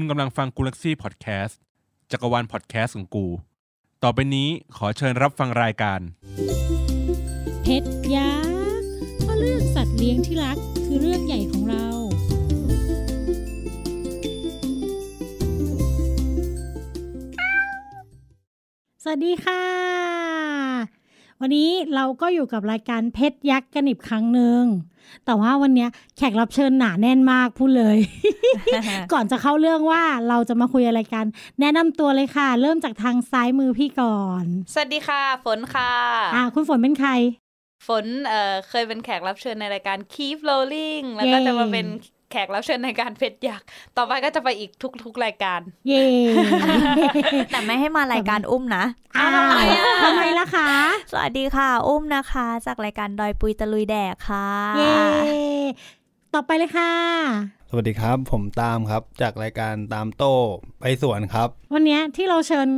คุณกำลังฟังกูลักซี่พอดแคสต์จักรวาลพอดแคสต์ของกู ต่อไปนี้ขอเชิญรับฟังรายการ เพชรยักษ์เพราะเรื่องสัตว์เลี้ยงที่รักคือเรื่องใหญ่ของเรา สวัสดีค่ะ วันนี้เราก็อยู่กับรายการเพชรยักษ์กันอีกครั้งหนึ่ง แต่ว่าวันเนี้ยแขกรับเชิญหนาแน่นมากพูดเลย ก่อนจะเข้าเรื่องว่าเราจะมาคุยอะไรกัน แนะนำตัวเลยค่ะ เริ่มจากทางซ้ายมือพี่ก่อน สวัสดีค่ะ ฝนค่ะ อ่า คุณฝนเป็นใคร ฝนเอ่อเคยเป็นแขกรับเชิญในรายการ Keep Rolling แล้วก็เย้จะมาเป็น แขกรับเชิญในการเพชรยักษ์ต่อไปก็จะไปอีกทุกๆรายการ เย่แต่ไม่ให้มารายการอุ้มนะอ้าวทำไมล่ะคะ สวัสดีค่ะ อุ้มนะคะ จากรายการดอยปุยตะลุยแดกค่ะ เย่ต่อไปเลยค่ะสวัสดีครับ ผมตามครับจากรายการตามโต้ไปสวนครับ วันเนี้ยที่เราเชิญ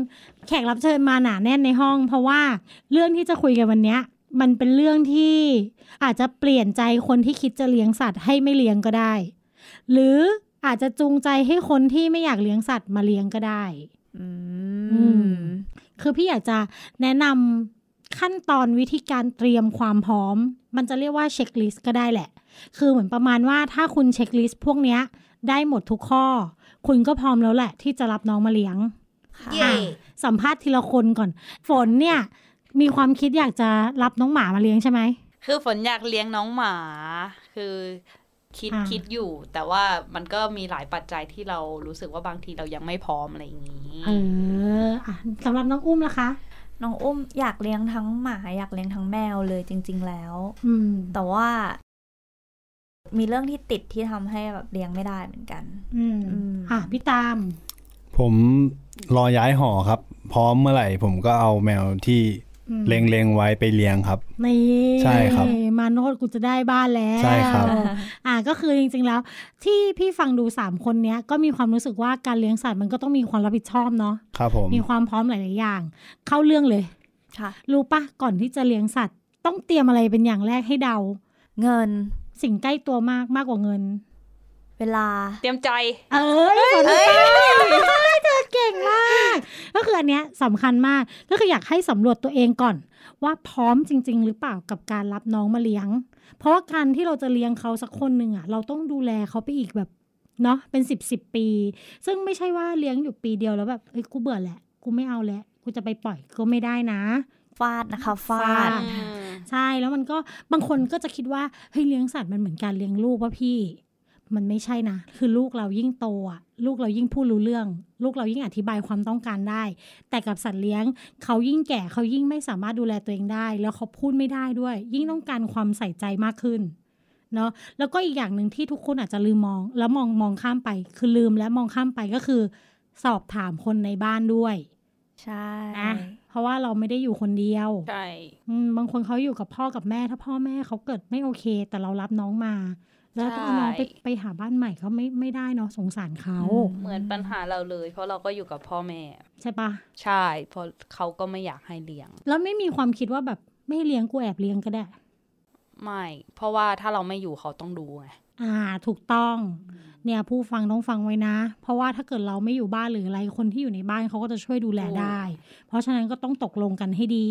แขกรับเชิญมาหนาแน่นในห้อง เพราะว่าเรื่องที่จะคุยกันวันเนี้ยมันเป็นเรื่องที่อาจจะเปลี่ยนใจคนที่คิดจะเลี้ยงสัตว์ให้ไม่เลี้ยงก็ได้ หรืออาจจะจูงใจให้คนที่ไม่อยากเลี้ยงสัตว์มาเลี้ยงก็ได้อือืมมคือพี่อยากจะแนะนำขั้นตอนวิธีการเตรียมความพร้อม มันจะเรียกว่าเช็คลิสต์ก็ได้แหละ คือเหมือนประมาณว่าถ้าคุณเช็คลิสต์พวกเนี้ยได้หมดทุกข้อ คุณก็พร้อมแล้วแหละ ที่จะรับน้องมาเลี้ยงค่ะเย่อะสัมภาษณ์ทีละคนก่อน ฝนเนี่ย มีความคิดอยากจะรับน้องหมามาเลี้ยงใช่ไหมคือฝนอยากเลี้ยงน้องหมา คือ คิดอ่าคิดอยู่ แต่ว่ามันก็มีหลายปัจจัยที่เรารู้สึกว่าบางทีเรายังไม่พร้อมอะไรอย่างนี้เอออะสำหรับน้องอุ้มนะคะ น้องอุ้มอยากเลี้ยงทั้งหมาอยากเลี้ยงทั้งแมวเลยจริง ๆ แล้ว อืมแต่ว่า มีเรื่องที่ติดที่ทำให้แบบเลี้ยงไม่ได้เหมือนกันอืมอืมอะพี่ตาม ผมรอย้ายหอครับ พร้อมเมื่อไหร่ ผมก็เอาแมวที่ อืมเล็งๆไว้ไปเลี้ยงครับนี่ใช่ครับ มาโนดกูจะได้บ้านแล้วใช่ครับอ่าก็คือจริงๆแล้ว ที่พี่ฟังดูสามคนเนี้ยก็มีความรู้สึกว่าการเลี้ยงสัตว์มันก็ต้องมีความรับผิดชอบเนาะครับผมมีความพร้อมหลายๆอย่าง เข้าเรื่องเลยค่ะรู้ปะก่อนที่จะเลี้ยงสัตว์ ต้องเตรียมอะไรเป็นอย่างแรกให้เดา เงินสิ่งใกล้ตัวมากมากกว่าเงิน เวลา เตรียมใจ เอ้ยฝนเอ้ยเธอเก่งมาก ก็คืออันเนี้ยสำคัญมาก ก็คืออยากให้สำรวจตัวเองก่อน ว่าพร้อมจริง ๆ หรือเปล่ากับการรับน้องมาเลี้ยง เพราะว่าการที่เราจะเลี้ยงเขาสักคนหนึ่งอะ เราต้องดูแลเขาไปอีกแบบเนาะเป็นสิบสิบปี ซึ่งไม่ใช่ว่าเลี้ยงอยู่ปีเดียวแล้วแบบเอ้ยกูเบื่อแหละ กูไม่เอาแล้วกูจะไปปล่อยก็ไม่ได้นะฟาดนะคะฟาฟาดดใช่แล้วมันก็บางคนก็จะคิดว่าเฮ้ยเลี้ยงสัตว์มันเหมือนการเลี้ยงลูกว่าพี่ มันไม่ใช่นะ คือลูกเรายิ่งโตอะ ลูกเรายิ่งพูดรู้เรื่อง ลูกเรายิ่งอธิบายความต้องการได้ แต่กับสัตว์เลี้ยง เขายิ่งแก่เขายิ่งไม่สามารถดูแลตัวเองได้ แล้วเขาพูดไม่ได้ด้วย ยิ่งต้องการความใส่ใจมากขึ้นเนาะ แล้วก็อีกอย่างหนึ่งที่ทุกคนอาจจะลืมมอง แล้วมองมองข้ามไป คือลืมและมองข้ามไปก็คือ สอบถามคนในบ้านด้วย ใช่นะเพราะว่าเราไม่ได้อยู่คนเดียว ใช่อืมบางคนเขาอยู่กับพ่อกับแม่ ถ้าพ่อแม่เขาเกิดไม่โอเค แต่เรารับน้องมา แล้วต้องเอาน้องไปไปหาบ้านใหม่เขาไม่ไม่ได้เนาะสงสารเขาเหมือนปัญหาเราเลย เพราะเราก็อยู่กับพ่อแม่ ใช่ปะใช่เพราะเขาก็ไม่อยากให้เลี้ยง แล้วไม่มีความคิดว่าแบบไม่เลี้ยงกูแอบเลี้ยงก็ได้ ไม่ เพราะว่าถ้าเราไม่อยู่เขาต้องดูไงอ่าถูกต้อง เนี่ยผู้ฟังต้องฟังไว้นะ เพราะว่าถ้าเกิดเราไม่อยู่บ้านหรืออะไรคนที่อยู่ในบ้านเขาก็จะช่วยดูแลได้ เพราะฉะนั้นก็ต้องตกลงกันให้ดี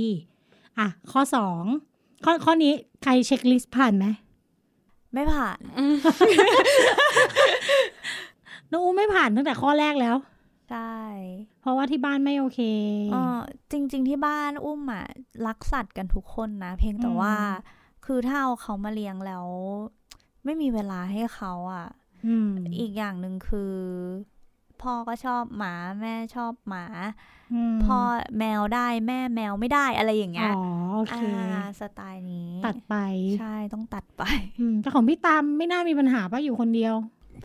อะ ข้อสองข้อข้อนี้ใครเช็คลิสต์ผ่านไหม ไม่ผ่าน น้องอูไม่ผ่านตั้งแต่ข้อแรกแล้ว ใช่ เพราะว่าที่บ้านไม่โอเคเออจริง ๆ ที่บ้านอุ้มอะรักสัตว์กันทุกคนนะ เพียงแต่อืมว่า คือถ้าเอาเขามาเลี้ยงแล้ว ไม่มีเวลาให้เขาอะอืมอีกอย่างหนึ่งคือ พ่อก็ชอบหมา แม่ชอบหมามพ่อแมวได้แม่แมวไม่ได้อะไรอย่างเงี้ยอ๋อโอเคอ่าสไตล์นี้ ตัดไป ใช่ต้องตัดไปอืมแต่ของพี่ตามไม่น่ามีปัญหาป่ะอยู่คนเดียว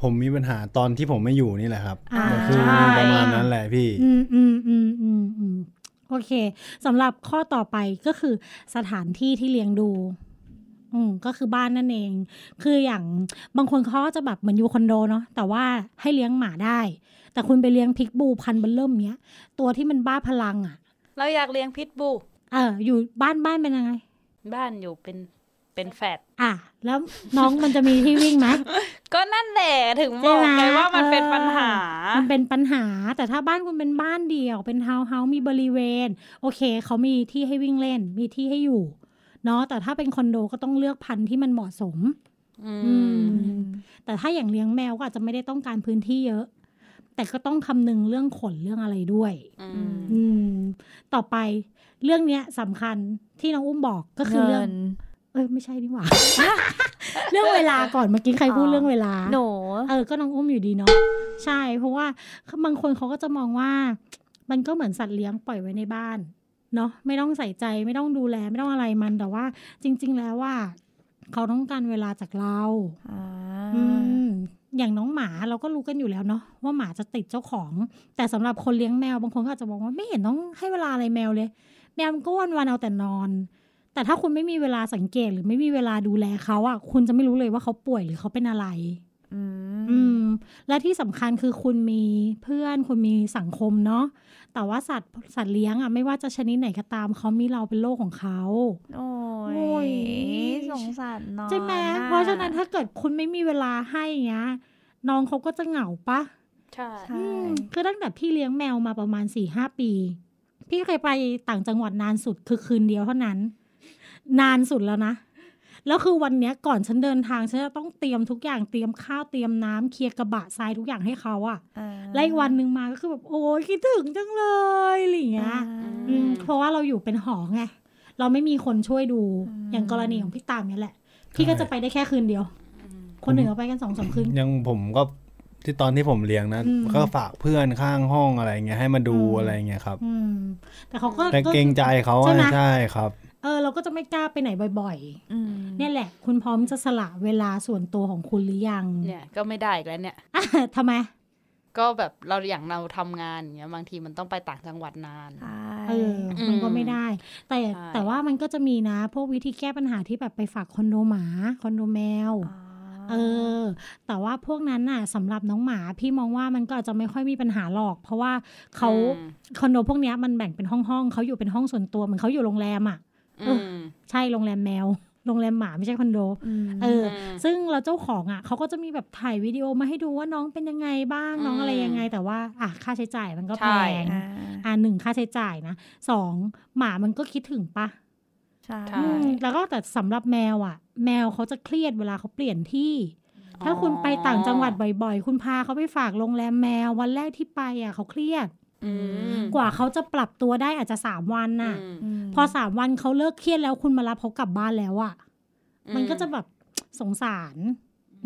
ผมมีปัญหาตอนที่ผมไม่อยู่นี่แหละครับอ่าก็คือประมาณนั้นแหละพี่อืมอืมอืมอืมอืมโอเคสำหรับข้อต่อไปก็คือสถานที่ที่เลี้ยงดู อืมก็คือบ้านนั่นเอง คืออย่างบางคนเขาก็จะแบบเหมือนอยู่คอนโดเนาะแต่ว่าให้เลี้ยงหมาได้ แต่คุณไปเลี้ยงพิทบูลพันธุ์เบลเยียมเนี้ย ตัวที่มันบ้าพลังอะ เราอยากเลี้ยงพิทบูล เออ อยู่บ้านบ้านเป็นยังไง บ้านอยู่เป็นเป็นแฟลตอะ แล้วน้องมันจะมีที่วิ่งไหม ก็นั่นแหละถึงบอกใช่ไหมไงว่ามันเป็นปัญหาเออมันเป็นปัญหา แต่ถ้าบ้านคุณเป็นบ้านเดี่ยว เป็นทาวน์เฮาส์มีบริเวณ โอเค เขามีที่ให้วิ่งเล่น มีที่ให้อยู่ เนาะแต่ถ้าเป็นคอนโดก็ต้องเลือกพันธุ์ที่มันเหมาะสมอือืมมแต่ถ้าอย่างเลี้ยงแมวก็อาจจะไม่ได้ต้องการพื้นที่เยอะ แต่ก็ต้องคำนึงเรื่องขนเรื่องอะไรด้วยอือืมมอืมต่อไปเรื่องเนี้ยสำคัญที่น้องอุ้มบอกก็คือเรื่อง เอ้ยไม่ใช่นี่หว่าเรื่องเวลาก่อนเมื่อกี้ใครพูดอ๋อเรื่องเวลาหนูเออก็น้องอุ้มอยู่ดีเนาะใช่ เพราะว่าบางคนเขาก็จะมองว่า มันก็เหมือนสัตว์เลี้ยงปล่อยไว้ในบ้าน เนาะไม่ต้องใส่ใจไม่ต้องดูแลไม่ต้องอะไรมันแต่ว่าจริง ๆ แล้วว่าเขาต้องการเวลาจากเราอ่าอืมอย่างน้องหมาเราก็รู้กันอยู่แล้วเนาะว่าหมาจะติดเจ้าของ แต่สำหรับคนเลี้ยงแมวบางคนก็อาจจะบอกว่าไม่เห็นต้องให้เวลาอะไรแมวเลย แมวมันก็วันวันๆเอาแต่นอน แต่ถ้าคุณไม่มีเวลาสังเกตหรือไม่มีเวลาดูแลเขาอะคุณจะไม่รู้เลยว่าเขาป่วยหรือเขาเป็นอะไร อือืมม และที่สำคัญคือคุณมีเพื่อนคุณมีสังคมเนาะแต่ว่าสัตว์สัตว์เลี้ยงอะไม่ว่าจะชนิดไหนก็ตามเขามีเราเป็นโลกของเขา โอ้โอ้ยยสงสารน้องใช่ไหมเพราะฉะนั้นถ้าเกิดคุณไม่มีเวลาให้เงี้ยน้องเขาก็จะเหงาปะใช่ใช่อืมคือตั้งแต่พี่เลี้ยงแมวมาประมาณสี่ห้าปี พี่เคยไปต่างจังหวัดนานสุดคือคืนเดียวเท่านั้น นานสุดแล้วนะ แล้วคือวันเนี้ยก่อนฉันเดินทางฉันจะต้องเตรียมทุกอย่างเตรียมข้าวเตรียมน้ำเคลียร์กระบะทรายทุกอย่างให้เขาอะอ่าแล้วอีกวันหนึ่งมาก็คือแบบโอ้ยคิดถึงจังเลยอะไรอย่างเงี้ยอืมเพราะว่าเราอยู่เป็นหอไงเราไม่มีคนช่วยดูอย่างกรณีของพี่ตามเนี่ยแหละ พี่ก็จะไปได้แค่คืนเดียว คนหนึ่งก็ไปกันสองสามคืนยังผมก็ที่ตอนที่ผมเลี้ยงนะอืมก็ฝากเพื่อนข้างห้องอะไรเงี้ยให้มาดูอืมอะไรเงี้ยครับอืมแต่เขาก็แต่เกรงใจเขาใช่อะไหมใช่ครับ เออเราก็จะไม่กล้าไปไหนบ่อยอืมๆเนี่ยแหละ คุณพร้อมจะสละเวลาส่วนตัวของคุณหรือยัง เนี่ย ก็ไม่ได้อีกแล้วเนี่ยอะทำไม ก็แบบเราอย่างเราทำงานอย่างเงี้ยบางทีมันต้องไปต่างจังหวัดนานใช่เออมันก็ไม่ได้ แต่ใช่แต่ว่ามันก็จะมีนะ พวกวิธีแก้ปัญหาที่แบบไปฝากคอนโดหมาคอนโดแมวอ๋อเออ แต่ว่าพวกนั้นน่ะสำหรับน้องหมาพี่มองว่ามันก็อาจจะไม่ค่อยมีปัญหาหรอก เพราะว่าเขาอืมคอนโดพวกเนี้ยมันแบ่งเป็นห้องห้องๆเขาอยู่เป็นห้องส่วนตัวเหมือนเขาอยู่โรงแรมอะเออม ใช่โรงแรมแมวโรงแรมหมาไม่ใช่คอนโดมเออมซึ่งเราเจ้าของอะเขาก็จะมีแบบถ่ายวิดีโอมาให้ดูว่าน้องเป็นยังไงบ้างน้องอืมอะไรยังไง แต่ว่าอะค่าใช้จ่ายมันก็ใช่แพงอ่าอะหนึ่งค่าใช้จ่ายนะสองหมามันก็คิดถึงปะใช่ใช่อืมแล้วก็แต่สำหรับแมวอะ แมวเขาจะเครียดเวลาเขาเปลี่ยนที่ ถ้าคุณไปต่างจังหวัดบ่อยๆ คุณพาเขาไปฝากโรงแรมแมววันแรกที่ไปอะเขาเครียดอืม กว่าเขาจะปรับตัวได้อาจจะสามวันน่ะอืมมพอสามวันเขาเลิกเครียดแล้วคุณมารับเขากลับบ้านแล้วอะ มันก็จะแบบสงสาร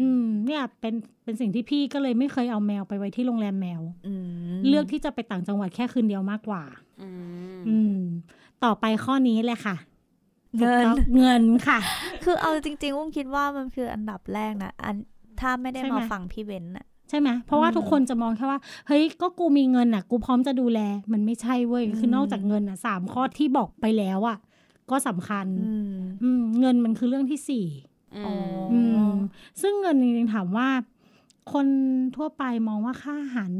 อืม เนี่ยเป็นเป็นสิ่งที่พี่ก็เลยไม่เคยเอาแมวไปไว้ที่โรงแรมแมวอืมเลือกที่จะไปต่างจังหวัดแค่คืนเดียวมากกว่าอืมอืมต่อไปข้อนี้เลยค่ะเงินถูกต้องเงินค่ะ คือเอาจริงๆอุ้มคิดว่ามันคืออันดับแรกนะอันถ้าไม่ได้ใช่ไหมมาฟังพี่เบนน่ะ ใช่ไหมเพราะว่าอืมทุกคนจะมองแค่ว่าเฮ้ยก็กูมีเงินอะ กูพร้อมจะดูแลมันไม่ใช่เว้ยอืมคือนอกจากเงินอะสามข้อที่บอกไปแล้วอะก็สำคัญอืมอืมเงินมันคือเรื่องที่สี่อือ๋อมอืมซึ่งเงินจริงๆถามว่า คนทั่วไปมองว่าค่าอาหาร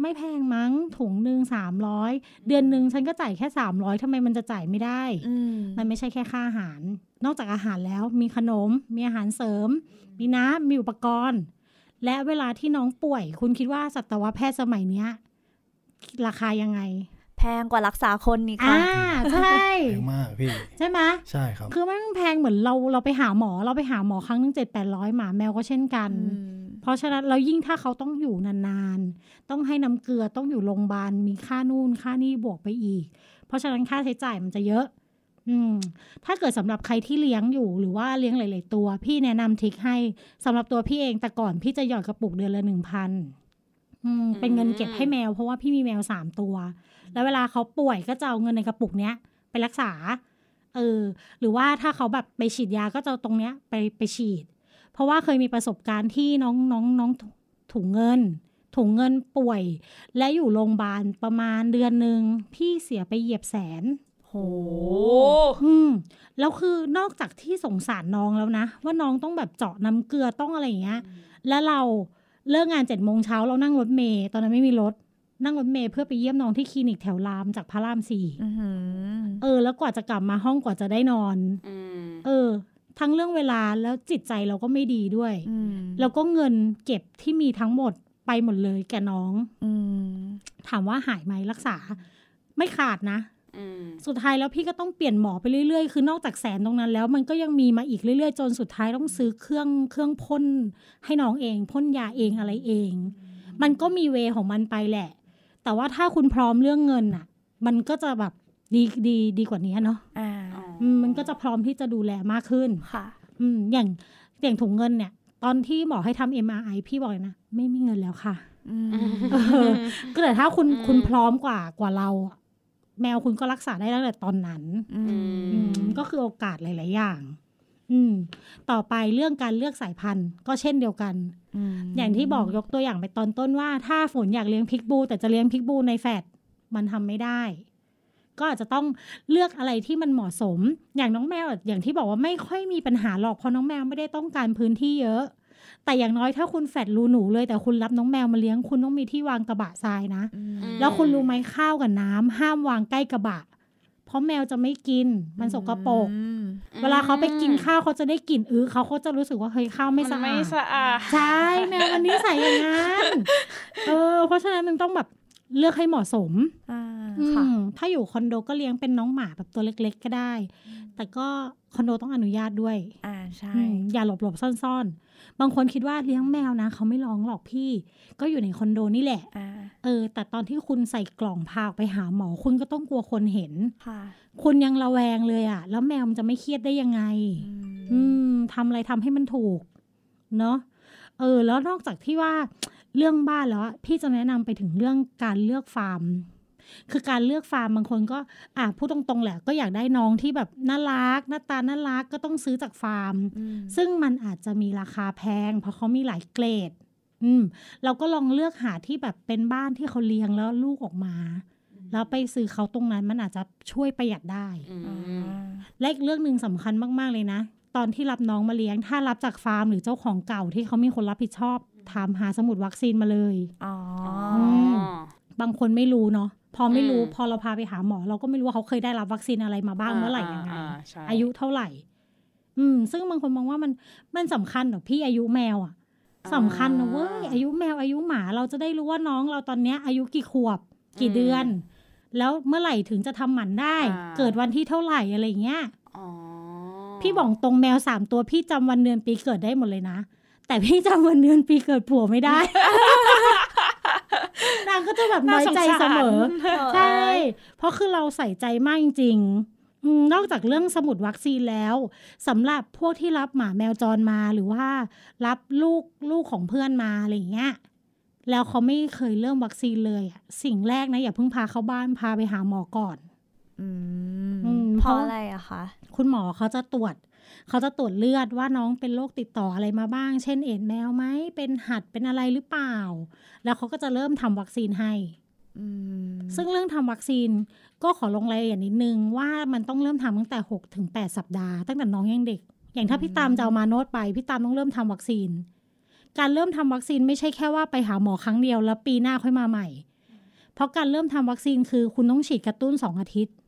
ไม่แพงมั้งถุงหนึ่งสามร้อยเดือนหนึ่งฉันก็จ่ายแค่สามร้อยทำไมมันจะจ่ายไม่ได้อืมมันไม่ใช่แค่ค่าอาหาร นอกจากอาหารแล้วมีขนม มีอาหารเสริม มีน้ำมีอุปกรณ์ และเวลาที่น้องป่วย คุณคิดว่าสัตวแพทย์สมัยเนี้ย ราคายังไง แพงกว่ารักษาคนนี่อ่าค่ะใช่แพงมากพี่ ใช่ไหมใช่ครับ คือมันแพงเหมือนเราเราไปหาหมอเราไปหาหมอครั้งหนึงเจ็ดแปดร้อยหมาแมวก็เช่นกันอืมเพราะฉะนั้นเรายิ่งถ้าเขาต้องอยู่นานๆ ต้องให้น้ำเกลือต้องอยู่โรงพยาบาลมีค่านู่นค่านี่บวกไปอีก เพราะฉะนั้นค่าใช้จ่ายมันจะเยอะอืม ถ้าเกิดสำหรับใครที่เลี้ยงอยู่หรือว่าเลี้ยงหลาย ๆ ตัว พี่แนะนำทริคให้สำหรับตัวพี่เองแต่ก่อนพี่จะหยอดกระปุกเดือนละหนึ่งพันอืมเป็นเงินเก็บให้แมว เพราะว่าพี่มีแมวสามตัว แล้วเวลาเขาป่วยก็จะเอาเงินในกระปุกเนี้ยไปรักษา เออ หรือว่าถ้าเขาแบบไปฉีดยาก็จะเอาตรงเนี้ยไปไปฉีด เพราะว่าเคยมีประสบการณ์ที่น้องน้องน้องถุงเงินถุงเงินป่วย และอยู่โรงพยาบาลประมาณเดือนหนึ่งพี่เสียไปเหยียบแสน โหโอ้อืมแล้วคือนอกจากที่สงสารน้องแล้วนะ ว่าน้องต้องแบบเจาะน้ำเกลือต้องอะไรอย่างเงี้ย แล้วเราเลิกงานเจ็ดโมงเช้าเรานั่งรถเมย์ตอนนั้นไม่มีรถนั่งรถเมย์เพื่อไปเยี่ยมน้องที่คลินิกแถวรามจากพระรามสี่อื้อหือเออ แล้วกว่าจะกลับมาห้องกว่าจะได้นอนอืมเออ ทั้งเรื่องเวลาแล้วจิตใจเราก็ไม่ดีด้วยอืมแล้วก็เงินเก็บที่มีทั้งหมดไปหมดเลยแกน้องอืมถามว่าหายไหมรักษา ไม่ขาดนะอืม สุดท้ายแล้วพี่ก็ต้องเปลี่ยนหมอไปเรื่อยๆ คือนอกจากแสนตรงนั้นแล้วมันก็ยังมีมาอีกเรื่อยๆ จนสุดท้ายต้องซื้อเครื่องเครื่องพ่นให้น้องเองพ่นยาเองอะไรเอง มันก็มีเวของมันไปแหละ แต่ว่าถ้าคุณพร้อมเรื่องเงินน่ะ มันก็จะแบบดีดีดีกว่านี้เนาะอ่าอืมมันก็จะพร้อมที่จะดูแลมากขึ้นค่ะ อืมอย่างอย่างถุงเงินเนี่ย ตอนที่หมอให้ทำ MRI พี่บอกเลยนะไม่มีเงินแล้วค่ะอืมเออก็แต่ถ้าคุณอืมคุณพร้อมกว่ากว่าเราอะ แมวคุณก็รักษาได้ตั้งแต่ตอนนั้นอืมอืมก็คือโอกาสหลาย ๆ อย่าง อืม ต่อไปเรื่องการเลือกสายพันธุ์ ก็เช่นเดียวกันมอย่างที่บอกยกตัวอย่างไปตอนต้นว่า ถ้าฝนอยากเลี้ยงพิกบู แต่จะเลี้ยงพิกบูในแฟดมันทำไม่ได้ ก็อาจจะต้องเลือกอะไรที่มันเหมาะสม อย่างน้องแมวอะอย่างที่บอกว่าไม่ค่อยมีปัญหาหรอกเพราะน้องแมวไม่ได้ต้องการพื้นที่เยอะ แต่อย่างน้อยถ้าคุณแฟดรูหนูเลย แต่คุณรับน้องแมวมาเลี้ยงคุณต้องมีที่วางกระบะทรายนะอืมมแล้วคุณรู้ไหมข้าวกับน้ำห้ามวางใกล้กระบะ เพราะแมวจะไม่กินมันสกปรกอืมเวลาเขาไปกินข้าวเขาจะได้กลิ่นอื้อเขาเขาจะรู้สึกว่าเฮ้ยข้าวไม่สะนไม่อาดสะอาดใช่แมวมันนิสัยอย่างนั้นเออเพราะฉะนั้นมันต้องแบบเลือกให้เหมาะสมอ่าอืค่ะมถ้าอยู่คอนโดก็เลี้ยงเป็นน้องหมาแบบตัวเล็ก ๆ ก็ได้ แต่ก็คอนโดต้องอนุญาตด้วย อ่าใช่อืมอย่าหลบหลบๆซ่อนๆ บางคนคิดว่าเลี้ยงแมวนะเขาไม่ร้องหรอกพี่ ก็อยู่ในคอนโดนี่แหละอ่าเออ แต่ตอนที่คุณใส่กล่องพาออกไปหาหมอคุณก็ต้องกลัวคนเห็นค่ะ คุณยังระแวงเลยอะแล้วแมวมันจะไม่เครียดได้ยังไง อืมทำอะไรทำให้มันถูก เนาะเออ แล้วนอกจากที่ว่าเรื่องบ้านแล้วอะพี่จะแนะนำไปถึงเรื่องการเลือกฟาร์ม คือการเลือกฟาร์มบางคนก็อะพูดตรงๆแหละ ก็อยากได้น้องที่แบบน่ารักหน้าตาน่ารักก็ต้องซื้อจากฟาร์มอืมซึ่งมันอาจจะมีราคาแพง เพราะเขามีหลายเกรด อืม เราก็ลองเลือกหาที่แบบเป็นบ้านที่เขาเลี้ยงแล้วลูกออกมาแล้วไปซื้อเขาตรงนั้นมันอาจจะช่วยประหยัดได้อือ่มาและอีกเรื่องหนึ่งสำคัญมาก ๆ เลยนะ ตอนที่รับน้องมาเลี้ยง ถ้ารับจากฟาร์มหรือเจ้าของเก่าที่เขามีคนรับผิดชอบถามหาสมุดวัคซีนมาเลย อ๋ออ๋อมบางคนไม่รู้เนาะ พอไม่รู้อืมพอเราพาไปหาหมอ เราก็ไม่รู้ว่าเขาเคยได้รับวัคซีนอะไรมาบ้างเมื่อไหร่ยังไงาใช่อายุเท่าไหร่ อืม ซึ่งบางคนมองว่ามันมันสำคัญเหรอพี่อายุแมวอะสำคัญนะเว้ยอายุแมวอายุหมาเราจะได้รู้ว่าน้องเราตอนเนี้ย อายุกี่ขวบ กี่เดือน แล้วเมื่อไหร่ถึงจะทำหมันได้ เกิดวันที่เท่าไหร่อะไรอย่างเงี้ยอ๋อพี่บอกตรงแมวสามตัวพี่จำวันเดือนปีเกิดได้หมดเลยนะแต่พี่จำวันเดือนปีเกิดผัวไม่ได้นาง ก็จะแบบน้อยใจเสมอ ใช่ เพราะคือเราใส่ใจมากจริงๆอืมนอกจากเรื่องสมุดวัคซีนแล้วสำหรับพวกที่รับหมาแมวจรมาหรือว่า รับลูกลูกของเพื่อนมาอะไรอย่างเงี้ยแล้วเขาไม่เคยเริ่มวัคซีนเลยอะสิ่งแรกนะ อย่าเพิ่งพาเข้าบ้านพาไปหาหมอก่อน อือืมมเพราะเพราะอะไรอะคะ คุณหมอเขาจะตรวจ เขาจะตรวจเลือดว่าน้องเป็นโรคติดต่ออะไรมาบ้าง เช่นเอดส์แมวไหมเป็นหัดเป็นอะไรหรือเปล่า แล้วเขาก็จะเริ่มทำวัคซีนให้อืมซึ่งเรื่องทำวัคซีนก็ขอลงรายละเอียดนิดนึง ว่ามันต้องเริ่มทำตั้งแต่6ถึง8สัปดาห์ตั้งแต่น้องยังเด็ก อย่างถ้าพี่ตามจะเอามาโนดไป พี่ตามต้องเริ่มทำวัคซีน การเริ่มทำวัคซีนไม่ใช่แค่ว่าไปหาหมอครั้งเดียวแล้วปีหน้าค่อยมาใหม่ เพราะการเริ่มทำวัคซีนคือคุณต้องฉีดกระตุ้นสองอาทิตย์อืม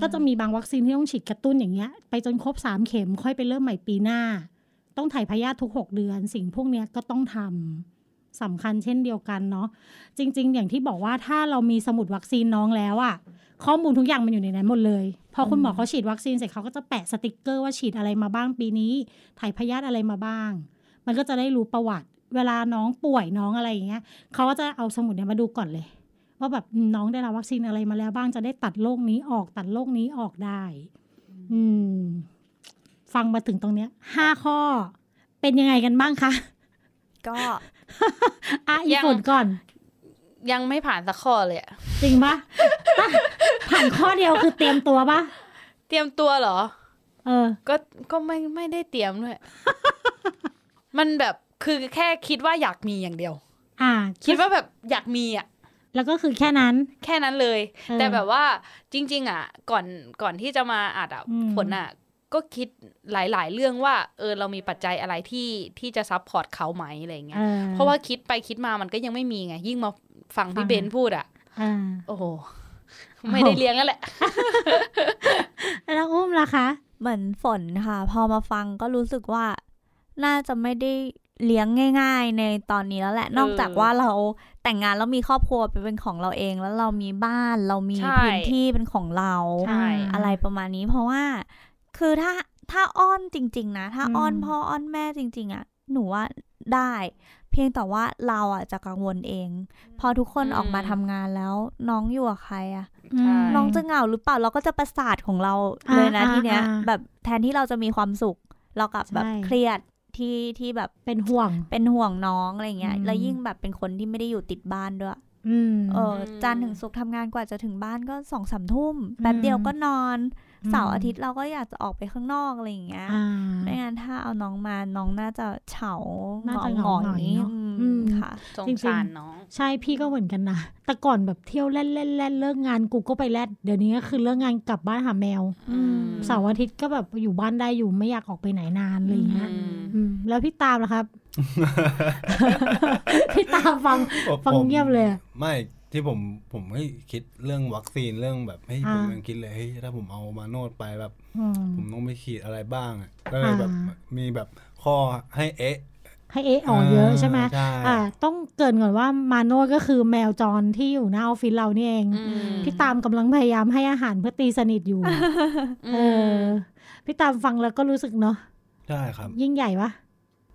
ก็จะมีบางวัคซีนที่ต้องฉีดกระตุ้นอย่างเงี้ย ไปจนครบสามเข็มค่อยไปเริ่มใหม่ปีหน้า ต้องถ่ายพยาธิทุกหกเดือน สิ่งพวกเนี้ยก็ต้องทำสำคัญเช่นเดียวกันเนาะจริง ๆ อย่างที่บอกว่าถ้าเรามีสมุดวัคซีนน้องแล้วอะข้อมูลทุกอย่างมันอยู่ในนั้นหมดเลย พอคุณหมอเขาฉีดวัคซีนเสร็จเขาก็จะแปะสติกเกอร์ว่าฉีดอะไรมาบ้างปีนี้ ถ่ายพยาธิอะไรมาบ้าง มันก็จะได้รู้ประวัติ เวลาน้องป่วยน้องอะไรอย่างเงี้ยเขาก็จะเอาสมุดเนี้ยมาดูก่อนเลย ว่าแบบอืมน้องได้รับวัคซีนอะไรมาแล้วบ้างจะได้ตัดโรคนี้ออกตัดโรคนี้ออกได้ อืม ฟังมาถึงตรงเนี้ยห้าข้อ เป็นยังไงกันบ้างคะก็อะอียังฝนก่อน ยังไม่ผ่านสักข้อเลยอะจริงปะผ่านข้อเดียวคือเตรียมตัวปะเตรียมตัวเหรอ เออ ก็ก็ไม่ไม่ได้เตรียมด้วยมันแบบคือแค่คิดว่าอยากมีอย่างเดียว อ่า คิดว่าแบบอยากมีอะ แล้วก็คือแค่นั้นแค่นั้นเลยเออแต่แบบว่าจริง ๆ อะ ก่อนก่อนที่จะมาอัดอะอืมฝนอะ ก็คิดหลาย ๆ เรื่องว่า เออเรามีปัจจัยอะไรที่ที่จะซับพอร์ตเขาไหมอะไรเงี้เอยอเพราะว่าคิดไปคิดมามันก็ยังไม่มีไง ยิ่งมาฟังฟัพี่งเบนพูดอะอ่าโอ้โหไม่ได้เลี้ยงแล้วแหละแล้วอุ้มล่ะคะ เหมือนฝนค่ะ พอมาฟังก็รู้สึกว่าน่าจะไม่ได้ เลี้ยงง่าย ๆ ในตอนนี้แล้วแหละ นอกจากว่าเราแต่งงานแล้วมีครอบครัวเป็นของเราเองแล้วเรามีบ้านเรามีใช่พื้นที่เป็นของเราใช่อะไรประมาณนี้เพราะว่า คือถ้าถ้าอ้อนจริง ๆ นะ ถ้าอืมอ้อนพ่ออ้อนแม่จริง ๆอะหนูว่าได้ เพียงแต่ว่าเราอะจะกังวลเอง พอทุกคนออกมาทำงานแล้ว น้องอยู่กับใครอะใช่น้องจะเหงาหรือเปล่าเราก็จะประสาทของเราเลยนะอ่าทีเนี้ยอ่าแบบแทนที่เราจะมีความสุขเรากลับแบบใช่เครียด ที่ที่แบบเป็นห่วงเป็นห่วงน้องอะไรเงี้ยอืมแล้วยิ่งแบบเป็นคนที่ไม่ได้อยู่ติดบ้านด้วยอืมเออจันทร์ถึงศุกร์ทำงานกว่าจะถึงบ้านก็สองสามทุ่มแป๊บเดียวก็นอนอืม เสาร์อาทิตย์เราก็อยากจะออกไปข้างนอกอะไรอย่างเงี้ยอ่าไม่งั้นถ้าเอาน้องมาน้องน่าจะเฉาน่าจะหงอยเหงาๆๆเนอะอืมอืมค่ะสงจริงๆสารน้อง ใช่พี่ก็เหมือนกันนะ แต่ก่อนแบบเที่ยวเล่นเล่นเล่นเลิกงานกูก็ไปแลดเดี๋ยวนี้ก็คือเลิกงานกลับบ้านหาแมวอืมเสาร์อาทิตย์ก็แบบอยู่บ้านได้อยู่ไม่อยากออกไปไหนนานอะไรอย่างเงี้ยอืมอืมแล้วพี่ตามล่ะครับ พี่ตามฟังฟังเงียบเลยอะไม่ ที่ผมผมเฮ้ยคิดเรื่องวัคซีนเรื่องแบบเฮ้ยอ่าผมยังคิดเลยเฮ้ยถ้าผมเอามาโนดไปแบบอืมผมต้องไปฉีดอะไรบ้างอะก็เลยแบบอ่ามีแบบข้อให้เอ๊ะให้เอะออกเยอะใช่ไหมใช่อ่า ต้องเกรินก่อนว่ามาโนดก็คือแมวจรที่อยู่หน้าออฟฟิศเรานี่เองอืมพี่ตามกำลังพยายามให้อาหารเพื่อตีสนิทอยู่ เออ พี่ตามฟังแล้วก็รู้สึกเนาะ ใช่ครับ ยิ่งใหญ่ปะ